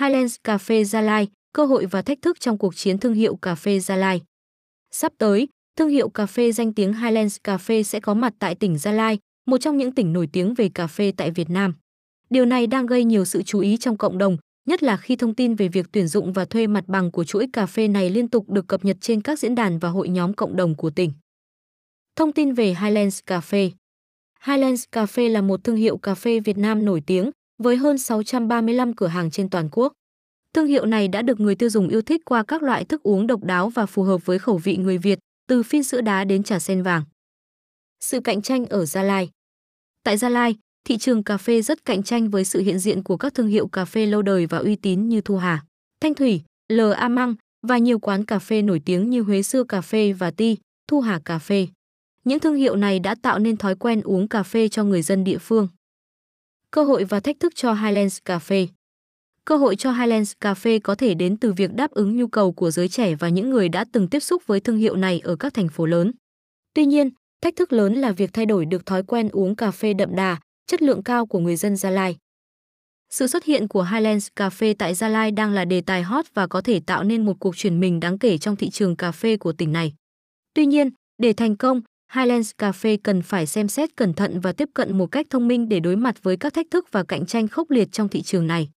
Highlands Cà phê Gia Lai, cơ hội và thách thức trong cuộc chiến thương hiệu cà phê Gia Lai. Sắp tới, thương hiệu cà phê danh tiếng Highlands Cà phê sẽ có mặt tại tỉnh Gia Lai, một trong những tỉnh nổi tiếng về cà phê tại Việt Nam. Điều này đang gây nhiều sự chú ý trong cộng đồng, nhất là khi thông tin về việc tuyển dụng và thuê mặt bằng của chuỗi cà phê này liên tục được cập nhật trên các diễn đàn và hội nhóm cộng đồng của tỉnh. Thông tin về Highlands Cà phê Highlands Cà phê là một thương hiệu cà phê Việt Nam nổi tiếng, với hơn 635 cửa hàng trên toàn quốc. Thương hiệu này đã được người tiêu dùng yêu thích qua các loại thức uống độc đáo và phù hợp với khẩu vị người Việt, từ phin sữa đá đến trà sen vàng. Sự cạnh tranh ở Gia Lai Tại Gia Lai, thị trường cà phê rất cạnh tranh với sự hiện diện của các thương hiệu cà phê lâu đời và uy tín như Thu Hà, Thanh Thủy, L A Măng và nhiều quán cà phê nổi tiếng như Huế Xưa Cà phê và Ti, Thu Hà Cà phê. Những thương hiệu này đã tạo nên thói quen uống cà phê cho người dân địa phương. Cơ hội và thách thức cho Highlands Cafe. Cơ hội cho Highlands Cafe có thể đến từ việc đáp ứng nhu cầu của giới trẻ và những người đã từng tiếp xúc với thương hiệu này ở các thành phố lớn. Tuy nhiên, thách thức lớn là việc thay đổi được thói quen uống cà phê đậm đà, chất lượng cao của người dân Gia Lai. Sự xuất hiện của Highlands Cafe tại Gia Lai đang là đề tài hot và có thể tạo nên một cuộc chuyển mình đáng kể trong thị trường cà phê của tỉnh này. Tuy nhiên, để thành công, Highlands Cafe cần phải xem xét cẩn thận và tiếp cận một cách thông minh để đối mặt với các thách thức và cạnh tranh khốc liệt trong thị trường này.